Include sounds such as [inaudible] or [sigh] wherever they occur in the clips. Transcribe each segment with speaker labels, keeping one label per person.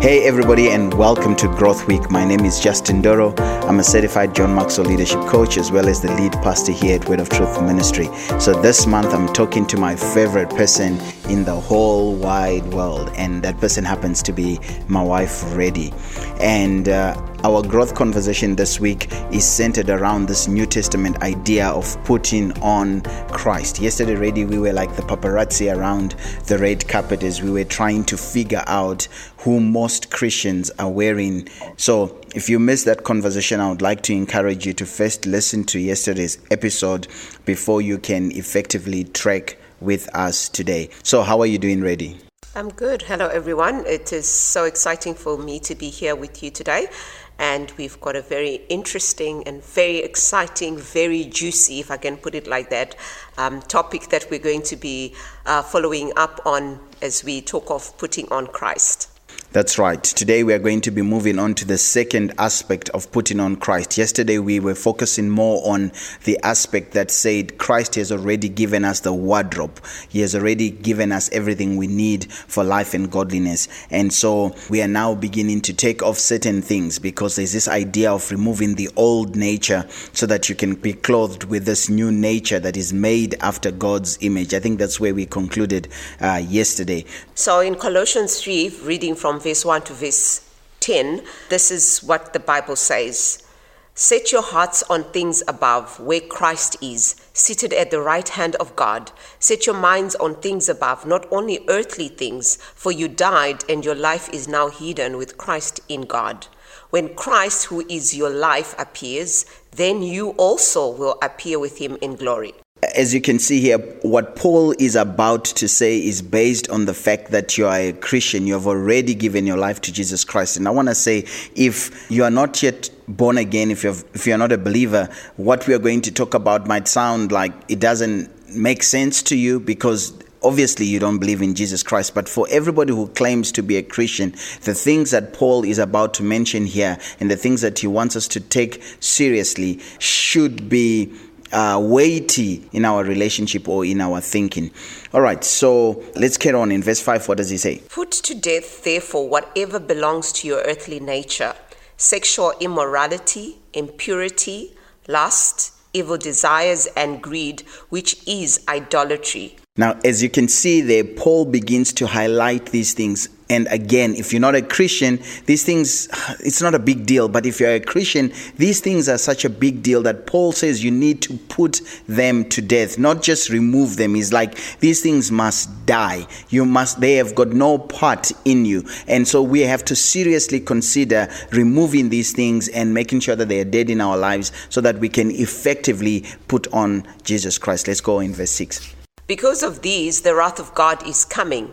Speaker 1: Hey, everybody, and welcome to Growth Week. My name is Justin Doro. I'm a certified John Maxwell leadership coach as well as the lead pastor here at Word of Truth Ministry. So, this month I'm talking to my favorite person in the whole wide world, and that person happens to be my wife, Reddy. And uh, our growth conversation this week is centered around this New Testament idea of putting on Christ. Yesterday, already, we were like the paparazzi around the red carpet as we were trying to figure out who most Christians are wearing. So, if you missed that conversation, I would like to encourage you to first listen to yesterday's episode before you can effectively track with us today. So, how are you doing, Ready?
Speaker 2: I'm good. Hello, everyone. It is so exciting for me to be here with you today and we've got a very interesting and very exciting, very juicy, if I can put it like that, um, topic that we're going to be uh, following up on as we talk of putting on Christ.
Speaker 1: That's right. Today we are going to be moving on to the second aspect of putting on Christ. Yesterday we were focusing more on the aspect that said Christ has already given us the wardrobe. He has already given us everything we need for life and godliness. And so we are now beginning to take off certain things because there's this idea of removing the old nature so that you can be clothed with this new nature that is made after God's image. I think that's where we concluded uh, yesterday.
Speaker 2: So in Colossians 3, reading from verse 1 to verse 10, this is what the Bible says Set your hearts on things above, where Christ is, seated at the right hand of God. Set your minds on things above, not only earthly things, for you died, and your life is now hidden with Christ in God. When Christ, who is your life, appears, then you also will appear with him in glory.
Speaker 1: As you can see here, what Paul is about to say is based on the fact that you are a Christian. You have already given your life to Jesus Christ. And I want to say, if you are not yet born again, if you're, if you're not a believer, what we are going to talk about might sound like it doesn't make sense to you because obviously you don't believe in Jesus Christ, but for everybody who claims to be a Christian, the things that Paul is about to mention here and the things that he wants us to take seriously should be uh, weighty in our relationship or in our thinking. All right, so let's carry on. In verse 5, what does he say?
Speaker 2: Put to death, therefore, whatever belongs to your earthly nature sexual immorality, impurity, lust, evil desires, and greed, which is idolatry.
Speaker 1: Now, as you can see there, Paul begins to highlight these things and again, if you're not a Christian, these things, it's not a big deal. But if you're a Christian, these things are such a big deal that Paul says you need to put them to death, not just remove them. He's like, these things must die. You must, they have got no part in you. And so we have to seriously consider removing these things and making sure that they are dead in our lives so that we can effectively put on Jesus Christ. Let's go in verse 6.
Speaker 2: Because of these, the wrath of God is coming.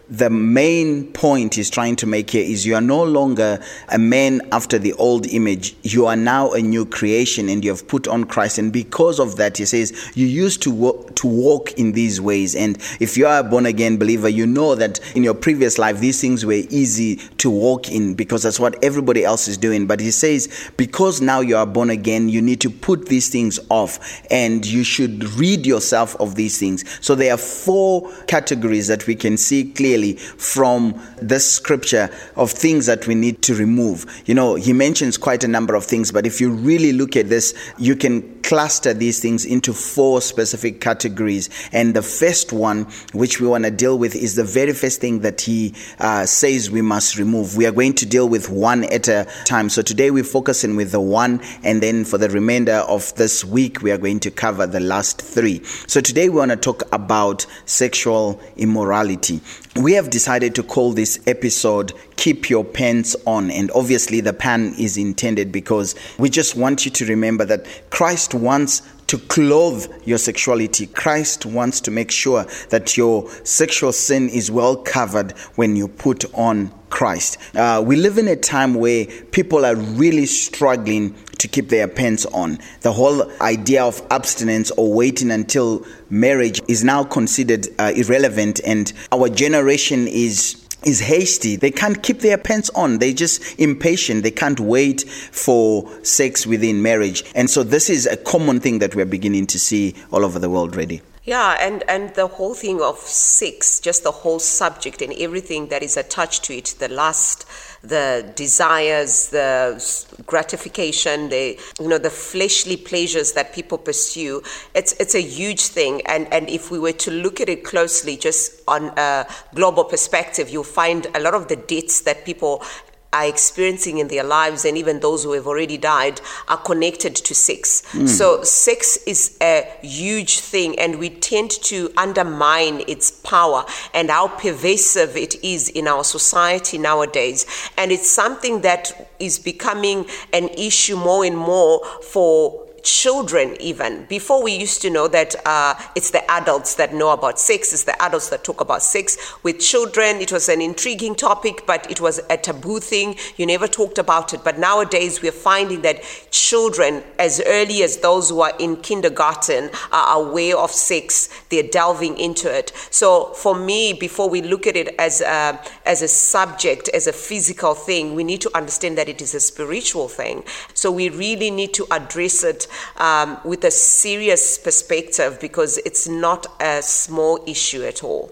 Speaker 1: the main point he's trying to make here is you are no longer a man after the old image. You are now a new creation and you have put on Christ. And because of that, he says, you used to walk, to walk in these ways. And if you are a born again believer, you know that in your previous life, these things were easy to walk in because that's what everybody else is doing. But he says, because now you are born again, you need to put these things off and you should rid yourself of these things. So there are four categories that we can see clearly clearly from this scripture of things that we need to remove. You know, he mentions quite a number of things, but if you really look at this, you can cluster these things into four specific categories. And the first one, which we want to deal with, is the very first thing that he uh, says we must remove. We are going to deal with one at a time. So today we're focusing with the one, and then for the remainder of this week, we are going to cover the last three. So today we want to talk about sexual immorality. We have decided to call this episode Keep Your Pants On. And obviously, the pan is intended because we just want you to remember that Christ wants to clothe your sexuality. Christ wants to make sure that your sexual sin is well covered when you put on Christ. Uh, we live in a time where people are really struggling to keep their pants on. The whole idea of abstinence or waiting until marriage is now considered uh, irrelevant, and our generation is is hasty. They can't keep their pants on. They're just impatient. They can't wait for sex within marriage. And so this is a common thing that we're beginning to see all over the world already.
Speaker 2: Yeah, and, and the whole thing of sex, just the whole subject and everything that is attached to it, the lust, the desires, the gratification, the you know the fleshly pleasures that people pursue. It's it's a huge thing, and and if we were to look at it closely, just on a global perspective, you'll find a lot of the debts that people are experiencing in their lives and even those who have already died are connected to sex. Mm. So sex is a huge thing and we tend to undermine its power and how pervasive it is in our society nowadays. And it's something that is becoming an issue more and more for children even. Before we used to know that uh, it's the adults that know about sex it's the adults that talk about sex with children. It was an intriguing topic but it was a taboo thing. You never talked about it. But nowadays we're finding that children as early as those who are in kindergarten are aware of sex. They're delving into it. So for me before we look at it as a, as a subject as a physical thing we need to understand that it is a spiritual thing. So we really need to address it um, with a serious perspective because it's not a small issue at all.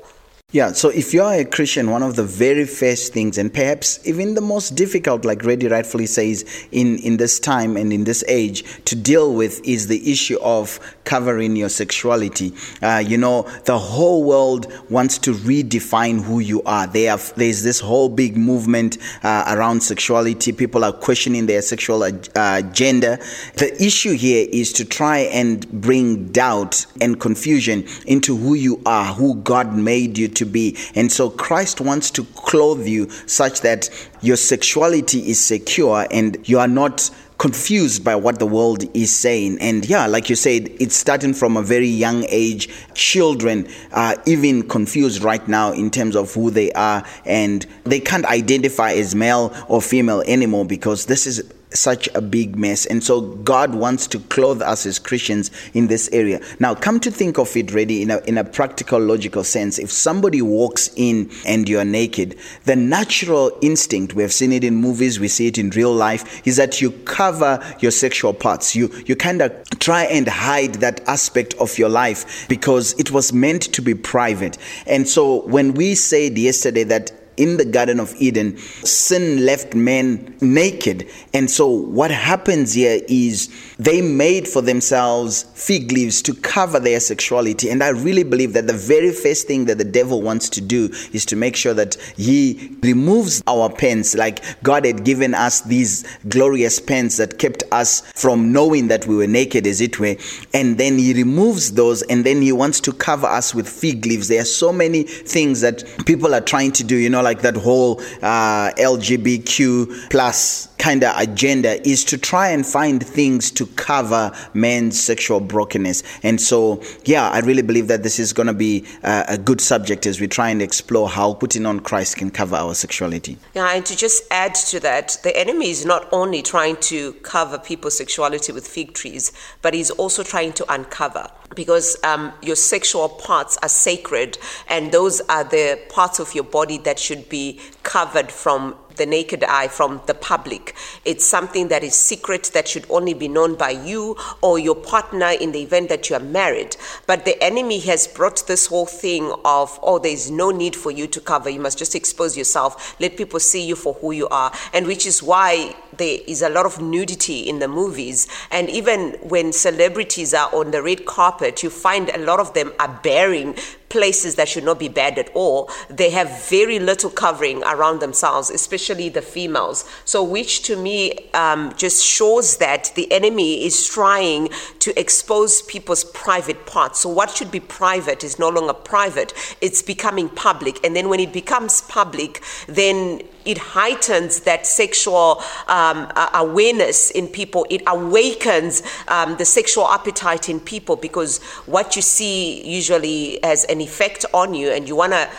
Speaker 1: Yeah, so if you are a Christian, one of the very first things, and perhaps even the most difficult, like Reddy rightfully says, in, in this time and in this age, to deal with is the issue of covering your sexuality. Uh, you know, the whole world wants to redefine who you are. Have, there's this whole big movement uh, around sexuality. People are questioning their sexual uh, gender. The issue here is to try and bring doubt and confusion into who you are, who God made you to be. And so Christ wants to clothe you such that your sexuality is secure and you are not confused by what the world is saying. And yeah, like you said, it's starting from a very young age. Children are even confused right now in terms of who they are, and they can't identify as male or female anymore because this is such a big mess. And so God wants to clothe us as Christians in this area. Now, come to think of it really in a, in a practical, logical sense. If somebody walks in and you're naked, the natural instinct, we have seen it in movies, we see it in real life, is that you cover your sexual parts. You, you kind of try and hide that aspect of your life because it was meant to be private. And so when we said yesterday that in the Garden of Eden, sin left men naked. And so what happens here is they made for themselves fig leaves to cover their sexuality. And I really believe that the very first thing that the devil wants to do is to make sure that he removes our pants. like God had given us these glorious pants that kept us from knowing that we were naked, as it were. And then he removes those and then he wants to cover us with fig leaves. There are so many things that people are trying to do, you know, like that whole uh, LGBTQ plus kind of agenda is to try and find things to cover men's sexual brokenness. And so, yeah, I really believe that this is going to be a, a good subject as we try and explore how putting on Christ can cover our sexuality.
Speaker 2: Yeah, and to just add to that, the enemy is not only trying to cover people's sexuality with fig trees, but he's also trying to uncover because um, your sexual parts are sacred and those are the parts of your body that should be covered from the naked eye from the public. It's something that is secret that should only be known by you or your partner in the event that you are married. But the enemy has brought this whole thing of, oh, there's no need for you to cover. You must just expose yourself. Let people see you for who you are. And which is why there is a lot of nudity in the movies. And even when celebrities are on the red carpet, you find a lot of them are baring places that should not be bad at all. They have very little covering around themselves, especially the females. So, which to me um, just shows that the enemy is trying to expose people's private parts. So what should be private is no longer private, it's becoming public. And then when it becomes public, then it heightens that sexual um, awareness in people. It awakens um, the sexual appetite in people because what you see usually has an effect on you, and you want to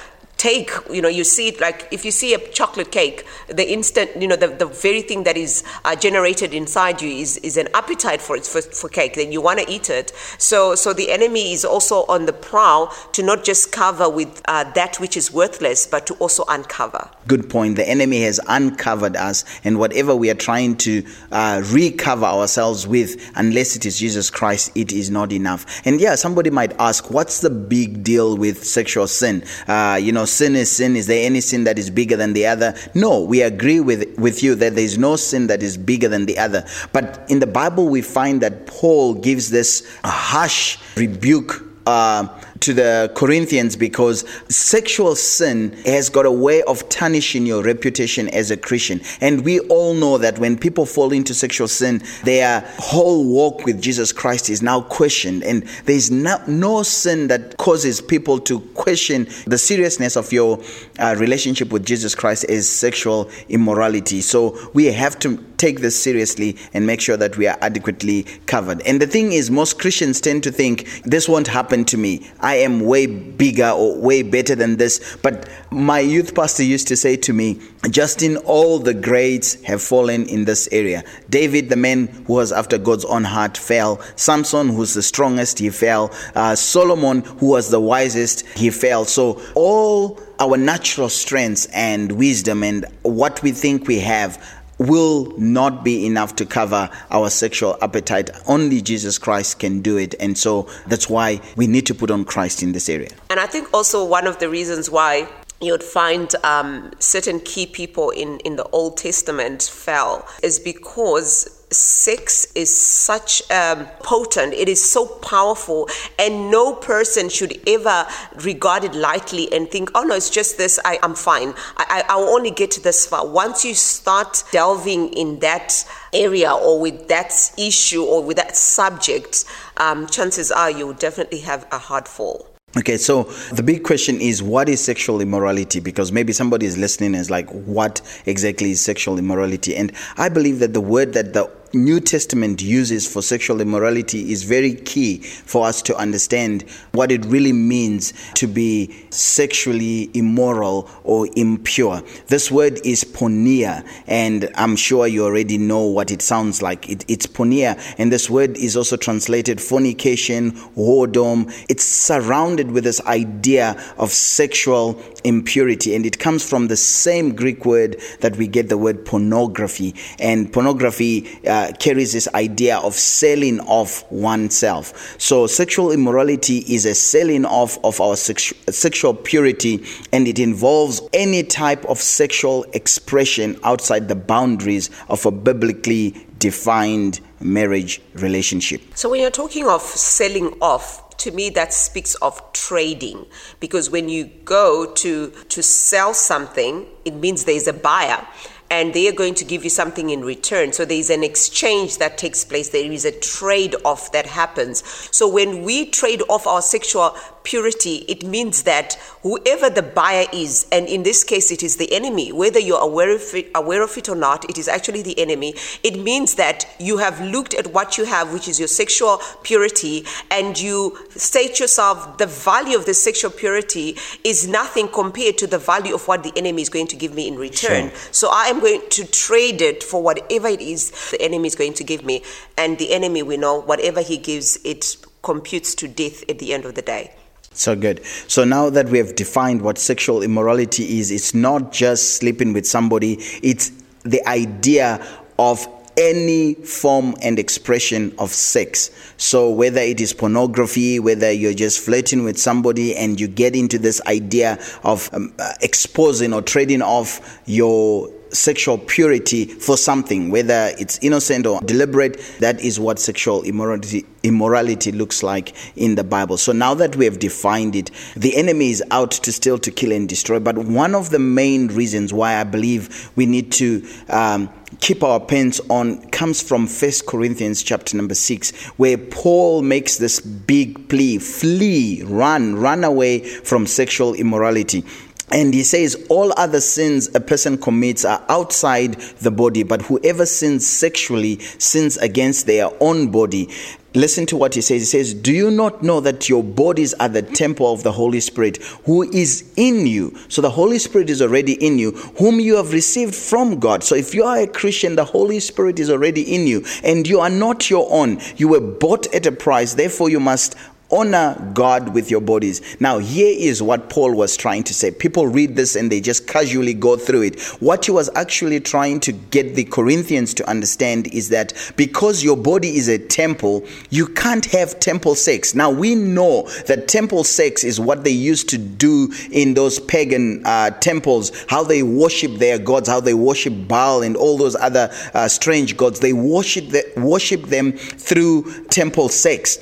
Speaker 2: take you know you see it like if you see a chocolate cake the instant you know the, the very thing that is uh, generated inside you is, is an appetite for it for, for cake then you want to eat it. So so the enemy is also on the prowl to not just cover with uh, that which is worthless but to also uncover.
Speaker 1: Good point. The enemy has uncovered us and whatever we are trying to uh, recover ourselves with unless it is jesus christ it is not enough. And yeah somebody might ask what's the big deal with sexual sin? Uh, you know sin is sin. Is there any sin that is bigger than the other? No, we agree with, with you that there is no sin that is bigger than the other. But in the Bible, we find that Paul gives this harsh rebuke. Uh, to the Corinthians because sexual sin has got a way of tarnishing your reputation as a Christian. And we all know that when people fall into sexual sin, their whole walk with Jesus Christ is now questioned. And there's no, no sin that causes people to question the seriousness of your uh, relationship with Jesus Christ as sexual immorality. So we have to take this seriously and make sure that we are adequately covered. And the thing is, most Christians tend to think this won't happen to me. I am way bigger or way better than this. But my youth pastor used to say to me, Justin, all the greats have fallen in this area. David, the man who was after God's own heart, fell. Samson, who's the strongest, he fell. Uh, Solomon, who was the wisest, he fell. So all our natural strengths and wisdom and what we think we have will not be enough to cover our sexual appetite. Only Jesus Christ can do it. And so that's why we need to put on Christ in this area.
Speaker 2: And I think also one of the reasons why you would find um, certain key people in, in the Old Testament fell is because sex is such um, potent it is so powerful and no person should ever regard it lightly and think oh no it's just this I, am fine I, I, will only get to this far once you start delving in that area or with that issue or with that subject um, chances are you will definitely have a hard fall
Speaker 1: Okay, so the big question is what is sexual immorality? Because maybe somebody is listening and is like, what exactly is sexual immorality? And I believe that the word that the New Testament uses for sexual immorality is very key for us to understand what it really means to be sexually immoral or impure. This word is porneia, and I'm sure you already know what it sounds like. It, it's porneia, and this word is also translated fornication, whoredom. It's surrounded with this idea of sexual impurity, and it comes from the same Greek word that we get the word pornography. And pornography uh, carries this idea of selling off oneself. So, sexual immorality is a selling off of our sexu- sexual purity, and it involves any type of sexual expression outside the boundaries of a biblically defined marriage relationship.
Speaker 2: So, when you're talking of selling off, to me that speaks of trading because when you go to to sell something it means there's a buyer and they are going to give you something in return. So there is an exchange that takes place. There is a trade off that happens. So when we trade off our sexual purity, it means that whoever the buyer is, and in this case it is the enemy, whether you're aware of it, aware of it or not, it is actually the enemy. It means that you have looked at what you have, which is your sexual purity, and you say to yourself, the value of the sexual purity is nothing compared to the value of what the enemy is going to give me in return. Sure. So I am going to trade it for whatever it is the enemy is going to give me. And the enemy, we know, whatever he gives, it computes to death at the end of the day.
Speaker 1: So good. So now that we have defined what sexual immorality is, it's not just sleeping with somebody, it's the idea of any form and expression of sex. So, whether it is pornography, whether you're just flirting with somebody and you get into this idea of um, uh, exposing or trading off your sexual purity for something, whether it's innocent or deliberate, that is what sexual immorality, immorality looks like in the Bible. So now that we have defined it, the enemy is out to steal, to kill, and destroy. But one of the main reasons why I believe we need to um, keep our pens on comes from First Corinthians chapter number 6 where Paul makes this big plea flee run run away from sexual immorality and he says, all other sins a person commits are outside the body, but whoever sins sexually sins against their own body. Listen to what he says. He says, Do you not know that your bodies are the temple of the Holy Spirit who is in you? So the Holy Spirit is already in you, whom you have received from God. So if you are a Christian, the Holy Spirit is already in you, and you are not your own. You were bought at a price. Therefore, you must honor God with your bodies. Now, here is what Paul was trying to say. People read this and they just casually go through it. What he was actually trying to get the Corinthians to understand is that because your body is a temple, you can't have temple sex. Now, we know that temple sex is what they used to do in those pagan uh, temples, how they worship their gods, how they worship Baal and all those other uh, strange gods. They worship, the, worship them through temple sex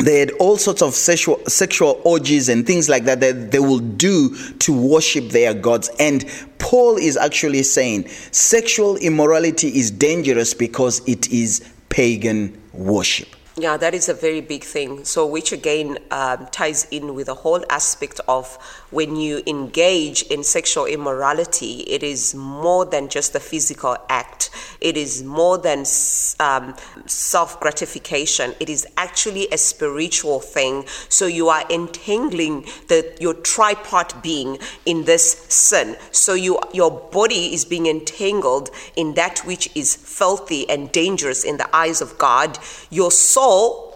Speaker 1: they had all sorts of sexual sexual orgies and things like that that they will do to worship their gods. And paul is actually saying sexual immorality is dangerous because it is pagan worship
Speaker 2: yeah, that is a very big thing. So, which again um, ties in with the whole aspect of when you engage in sexual immorality, it is more than just a physical act, it is more than um, self gratification, it is actually a spiritual thing. So, you are entangling the, your tripart being in this sin. So, you, your body is being entangled in that which is filthy and dangerous in the eyes of God. Your soul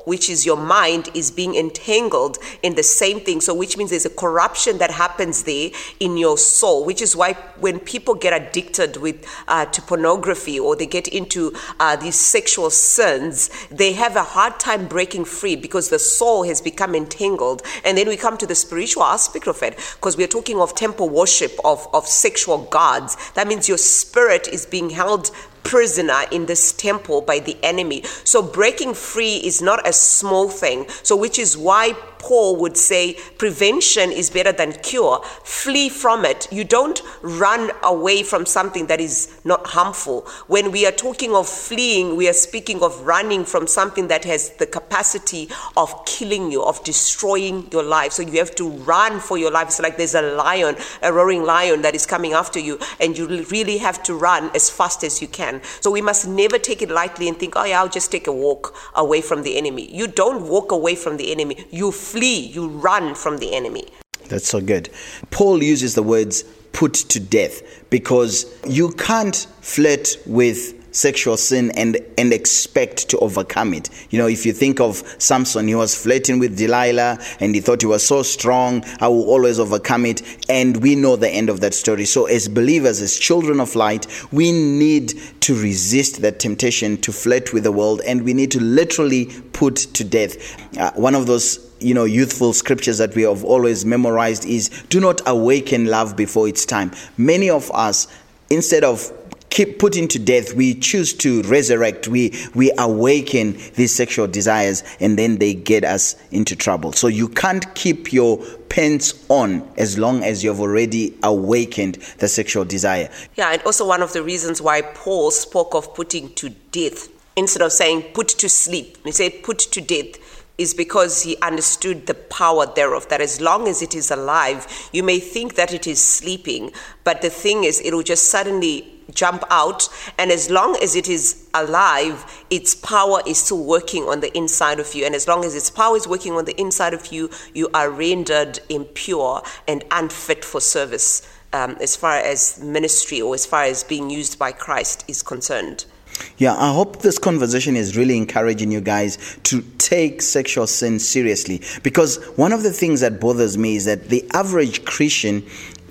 Speaker 2: which is your mind, is being entangled in the same thing. So, which means there's a corruption that happens there in your soul, which is why when people get addicted with uh, to pornography or they get into uh, these sexual sins, they have a hard time breaking free because the soul has become entangled. And then we come to the spiritual aspect of it because we're talking of temple worship of, of sexual gods. That means your spirit is being held prisoner in this temple by the enemy. So breaking free is not a small thing. So, which is why Paul would say prevention is better than cure. Flee from it. You don't run away from something that is not harmful. When we are talking of fleeing, we are speaking of running from something that has the capacity of killing you, of destroying your life. So you have to run for your life. It's like there's a lion, a roaring lion that is coming after you, and you really have to run as fast as you can. So we must never take it lightly and think, oh yeah, I'll just take a walk away from the enemy. You don't walk away from the enemy. You flee, you run from the enemy.
Speaker 1: That's so good. Paul uses the words put to death because you can't flirt with sexual sin and and expect to overcome it. You know, if you think of Samson, he was flirting with Delilah and he thought he was so strong, I will always overcome it. And we know the end of that story. So as believers, as children of light, we need to resist that temptation to flirt with the world and we need to literally put to death. Uh, one of those you know youthful scriptures that we have always memorized is do not awaken love before its time many of us instead of keep putting to death, we choose to resurrect, we, we awaken these sexual desires, and then they get us into trouble. So you can't keep your pants on as long as you've already awakened the sexual desire.
Speaker 2: Yeah, and also one of the reasons why Paul spoke of putting to death instead of saying put to sleep, he said put to death is because he understood the power thereof, that as long as it is alive, you may think that it is sleeping, but the thing is, it will just suddenly jump out, and as long as it is alive, its power is still working on the inside of you. And as long as its power is working on the inside of you, you are rendered impure and unfit for service um, as far as ministry or as far as being used by Christ is concerned.
Speaker 1: Yeah, I hope this conversation is really encouraging you guys to take sexual sin seriously because one of the things that bothers me is that the average Christian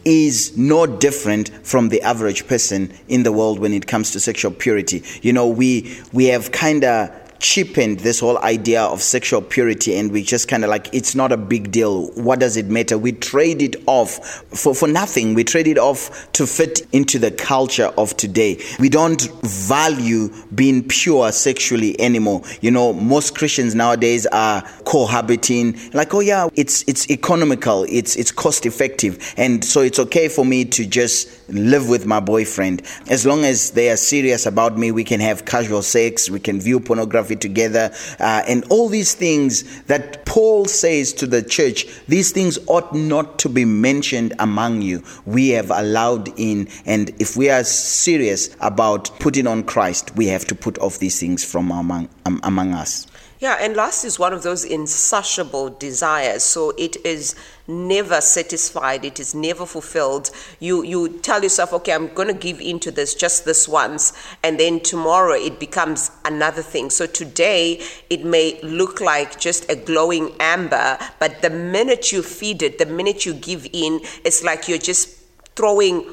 Speaker 1: is no different from the average person in the world when it comes to sexual purity. You know, we we have kind of cheapened this whole idea of sexual purity and we just kind of like it's not a big deal. What does it matter? We trade it off for, for nothing. We trade it off to fit into the culture of today. We don't value being pure sexually anymore. You know most christians nowadays are cohabiting. Like oh yeah it's it's economical. It's it's cost effective. And so it's okay for me to just live with my boyfriend. As long as they are serious about me we can have casual sex. We can view pornography together uh, and all these things that paul says to the church these things ought not to be mentioned among you. We have allowed in and if we are serious about putting on christ we have to put off these things from among um, among us
Speaker 2: yeah, and lust is one of those insatiable desires. So it is never satisfied. It is never fulfilled. You you tell yourself, okay, I'm going to give in to this just this once, and then tomorrow it becomes another thing. So today it may look like just a glowing amber, but the minute you feed it, the minute you give in, it's like you're just throwing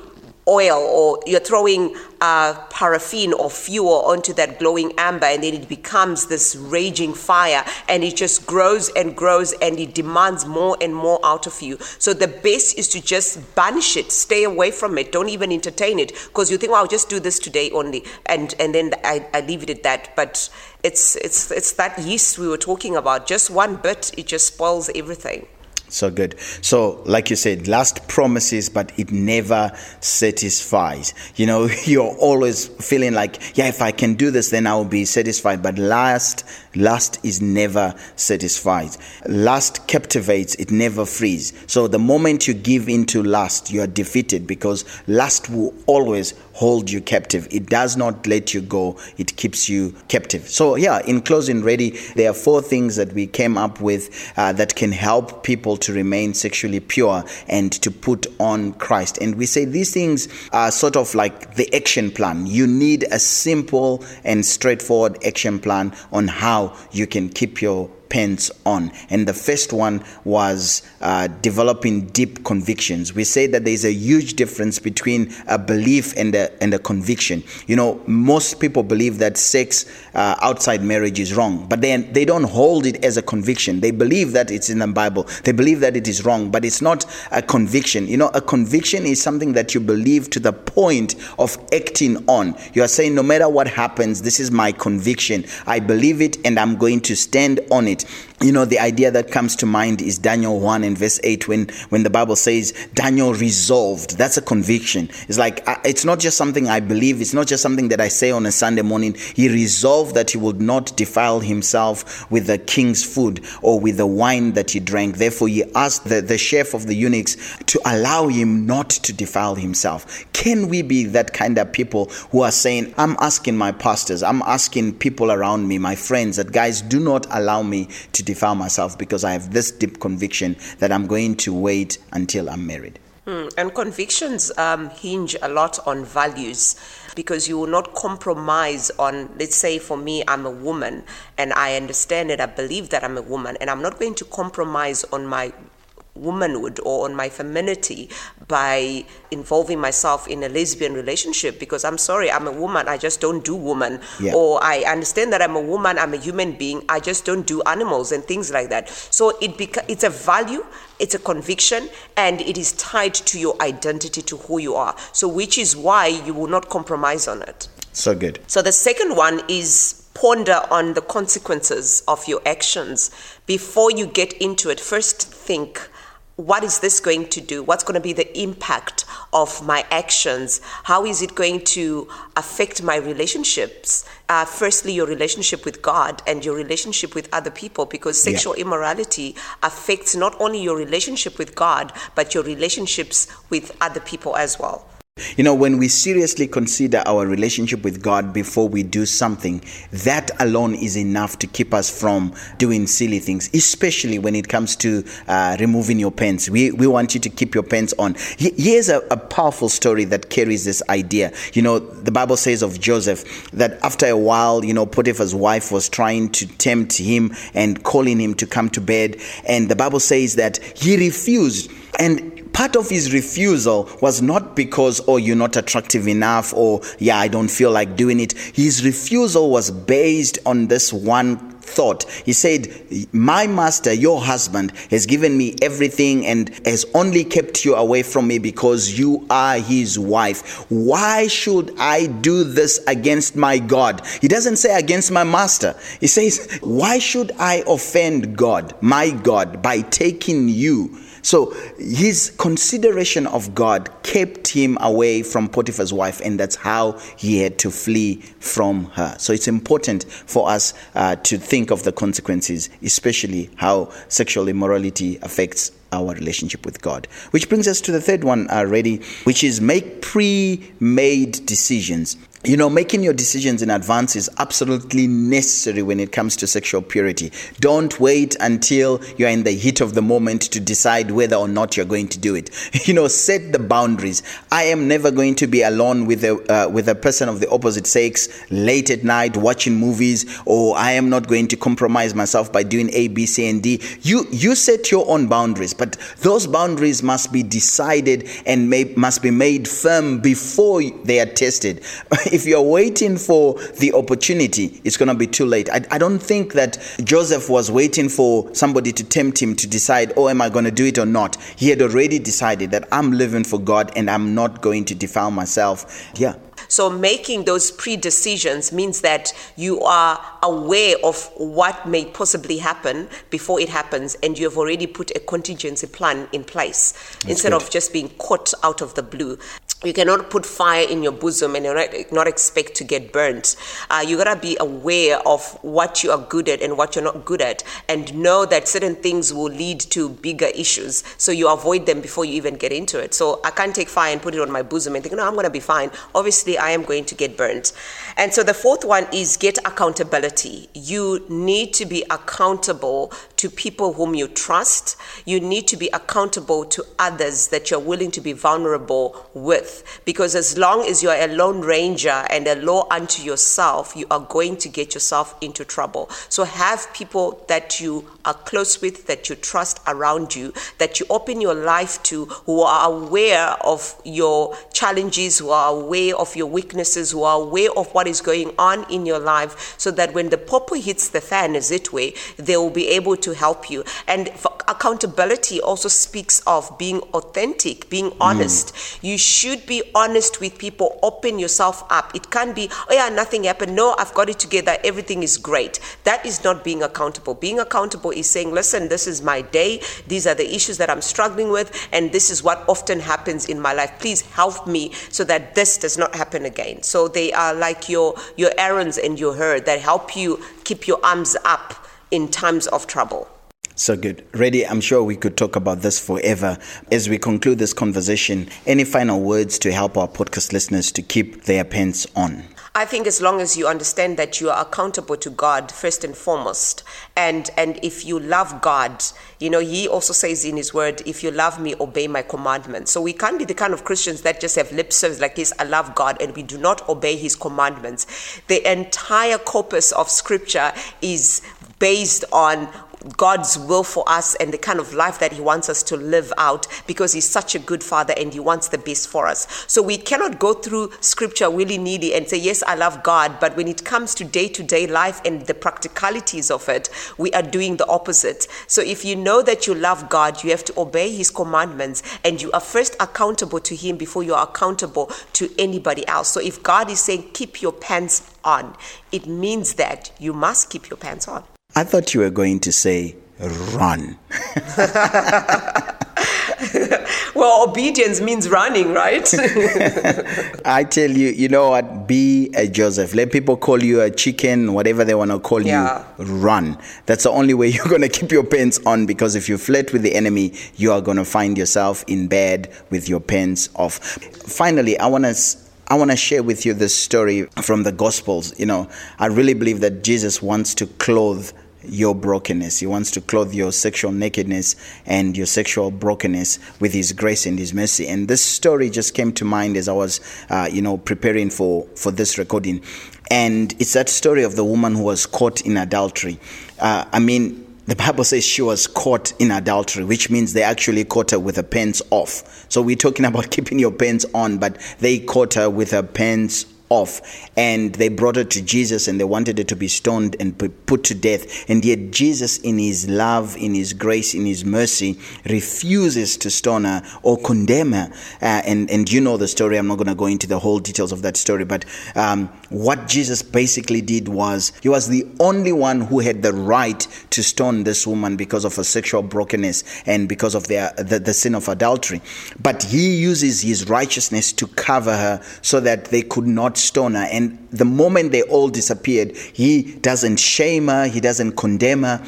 Speaker 2: oil or you're throwing uh, paraffin or fuel onto that glowing amber and then it becomes this raging fire and it just grows and grows and it demands more and more out of you. So the best is to just banish it stay away from it don't even entertain it because you think well, i'll just do this today only and and then I, I leave it at that. But it's it's it's that yeast we were talking about. Just one bit it just spoils everything
Speaker 1: so good. So, like you said, lust promises, but it never satisfies. You know, [laughs] you're always feeling like, yeah, if I can do this, then I will be satisfied. But lust, lust is never satisfied. Lust captivates, it never frees. So, the moment you give into lust, you are defeated because lust will always hold you captive. It does not let you go, it keeps you captive. So, yeah, in closing, ready, there are four things that we came up with uh, that can help people to remain sexually pure and to put on Christ. And we say these things are sort of like the action plan. You need a simple and straightforward action plan on how you can keep your pants on. And the first one was uh, developing deep convictions. We say that there's a huge difference between a belief and a, and a conviction. You know, most people believe that sex uh, outside marriage is wrong, but then they don't hold it as a conviction. They believe that it's in the Bible, they believe that it is wrong, but it's not a conviction. You know, a conviction is something that you believe to the point of acting on. You are saying, no matter what happens, this is my conviction. I believe it and I'm going to stand on it right you know the idea that comes to mind is daniel 1 and verse 8 when when the bible says daniel resolved. That's a conviction. It's like uh, it's not just something i believe. It's not just something that i say on a sunday morning. He resolved that he would not defile himself with the king's food or with the wine that he drank. Therefore he asked the, the chef of the eunuchs to allow him not to defile himself. Can we be that kind of people who are saying i'm asking my pastors. I'm asking people around me my friends that guys do not allow me to defile myself because I have this deep conviction that I'm going to wait until I'm married.
Speaker 2: Mm, and convictions um, hinge a lot on values because you will not compromise on, let's say, for me, I'm a woman and I understand it, I believe that I'm a woman, and I'm not going to compromise on my womanhood or on my femininity by involving myself in a lesbian relationship because I'm sorry, I'm a woman, I just don't do woman. Yeah. Or I understand that I'm a woman, I'm a human being, I just don't do animals and things like that. So it beca- it's a value, it's a conviction, and it is tied to your identity, to who you are. So which is why you will not compromise on it.
Speaker 1: So good.
Speaker 2: So the second one is ponder on the consequences of your actions before you get into it. First, think what is this going to do? What's going to be the impact of my actions? How is it going to affect my relationships? Uh, firstly, your relationship with God and your relationship with other people, because sexual yeah. immorality affects not only your relationship with God, but your relationships with other people as well.
Speaker 1: You know, when we seriously consider our relationship with God before we do something, that alone is enough to keep us from doing silly things, especially when it comes to uh, removing your pants. We, we want you to keep your pants on. Here's a, a powerful story that carries this idea. You know, the Bible says of Joseph that after a while, you know, Potiphar's wife was trying to tempt him and calling him to come to bed. And the Bible says that he refused. And part of his refusal was not because, oh, you're not attractive enough, or yeah, I don't feel like doing it. His refusal was based on this one thought. He said, My master, your husband, has given me everything and has only kept you away from me because you are his wife. Why should I do this against my God? He doesn't say against my master. He says, Why should I offend God, my God, by taking you? So his consideration of God kept him away from Potiphar's wife, and that's how he had to flee from her. So it's important for us uh, to think of the consequences, especially how sexual immorality affects our relationship with God. Which brings us to the third one already, uh, which is make pre made decisions. You know, making your decisions in advance is absolutely necessary when it comes to sexual purity. Don't wait until you're in the heat of the moment to decide whether or not you're going to do it. [laughs] You know, set the boundaries. I am never going to be alone with a uh, with a person of the opposite sex late at night watching movies, or I am not going to compromise myself by doing A, B, C, and D. You you set your own boundaries, but those boundaries must be decided and may, must be made firm before they are tested. [laughs] if you're waiting for the opportunity, it's going to be too late. I, I don't think that Joseph was waiting for somebody to tempt him to decide, oh, am I going to do it or not? He had already decided that I'm living for God and I'm not going to defile myself. Yeah.
Speaker 2: So making those pre-decisions means that you are aware of what may possibly happen before it happens and you have already put a contingency plan in place That's instead good. of just being caught out of the blue you cannot put fire in your bosom and not, not expect to get burnt. Uh, you gotta be aware of what you are good at and what you're not good at, and know that certain things will lead to bigger issues. So you avoid them before you even get into it. So I can't take fire and put it on my bosom and think, no, I'm gonna be fine. Obviously, I am going to get burnt. And so the fourth one is get accountability. You need to be accountable to people whom you trust. You need to be accountable to others that you're willing to be vulnerable with. Because as long as you're a lone ranger and a law unto yourself, you are going to get yourself into trouble. So have people that you are close with, that you trust around you, that you open your life to, who are aware of your challenges, who are aware of your weaknesses, who are aware of what is going on in your life, so that when the popo hits the fan, as it were, they will be able to help you. And accountability also speaks of being authentic, being honest. Mm. You should be honest with people, open yourself up. It can't be, oh yeah, nothing happened. No, I've got it together. Everything is great. That is not being accountable. Being accountable is saying, listen, this is my day. These are the issues that I'm struggling with, and this is what often happens in my life. Please help me so that this does not happen again. So they are like your your Aarons and your Hur that help you keep your arms up in times of trouble.
Speaker 1: So good. Ready? I'm sure we could talk about this forever. As we conclude this conversation, any final words to help our podcast listeners to keep their pens on?
Speaker 2: I think as long as you understand that you are accountable to God first and foremost, and and if you love God, you know, He also says in His Word, "If you love Me, obey My commandments." So we can't be the kind of Christians that just have lip service like this. I love God, and we do not obey His commandments. The entire corpus of Scripture is based on God's will for us and the kind of life that He wants us to live out because He's such a good Father and He wants the best for us. So we cannot go through Scripture willy nilly and say, Yes, I love God. But when it comes to day to day life and the practicalities of it, we are doing the opposite. So if you know that you love God, you have to obey His commandments and you are first accountable to Him before you are accountable to anybody else. So if God is saying, Keep your pants on, it means that you must keep your pants on.
Speaker 1: I thought you were going to say run. [laughs]
Speaker 2: well, obedience means running, right? [laughs]
Speaker 1: I tell you, you know what? Be a Joseph. Let people call you a chicken, whatever they want to call yeah. you. Run. That's the only way [laughs] you're going to keep your pants on because if you flirt with the enemy, you are going to find yourself in bed with your pants off. Finally, I want to I want to share with you this story from the Gospels. You know, I really believe that Jesus wants to clothe your brokenness. He wants to clothe your sexual nakedness and your sexual brokenness with His grace and His mercy. And this story just came to mind as I was, uh, you know, preparing for for this recording. And it's that story of the woman who was caught in adultery. Uh, I mean, the Bible says she was caught in adultery, which means they actually caught her with her pants off. So we're talking about [laughs] keeping your pants on, but they caught her with her pants off and they brought her to Jesus and they wanted her to be stoned and put to death. And yet, Jesus, in his love, in his grace, in his mercy, refuses to stone her or condemn her. Uh, and, and you know the story. I'm not going to go into the whole details of that story. But um, what Jesus basically did was he was the only one who had the right to stone this woman because of her sexual brokenness and because of their, the, the sin of adultery. But he uses his righteousness to cover her so that they could not stoner. And the moment they all disappeared, he doesn't shame her, he doesn't condemn her,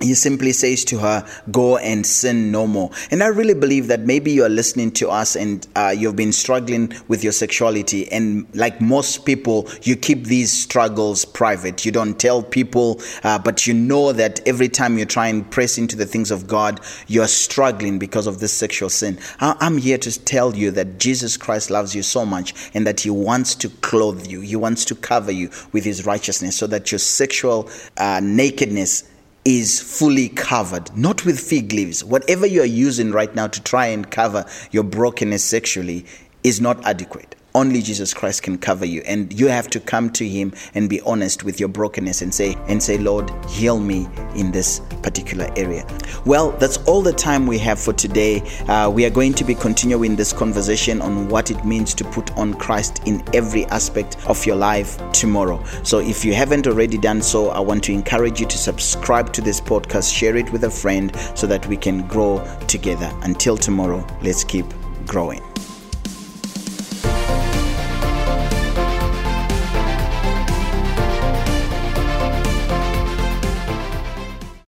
Speaker 1: he simply says to her, Go and sin no more. And I really believe that maybe you're listening to us and uh, you've been struggling with your sexuality. And like most people, you keep these struggles private. You don't tell people, uh, but you know that every time you try and press into the things of God, you're struggling because of this sexual sin. I'm here to tell you that Jesus Christ loves you so much and that He wants to clothe you, He wants to cover you with His righteousness so that your sexual uh, nakedness is fully covered, not with fig leaves. Whatever you are using right now to try and cover your brokenness sexually is not adequate. Only Jesus Christ can cover you. And you have to come to Him and be honest with your brokenness and say, and say, Lord, heal me in this particular area. Well, that's all the time we have for today. Uh, we are going to be continuing this conversation on what it means to put on Christ in every aspect of your life tomorrow. So if you haven't already done so, I want to encourage you to subscribe to this podcast, share it with a friend so that we can grow together. Until tomorrow, let's keep growing.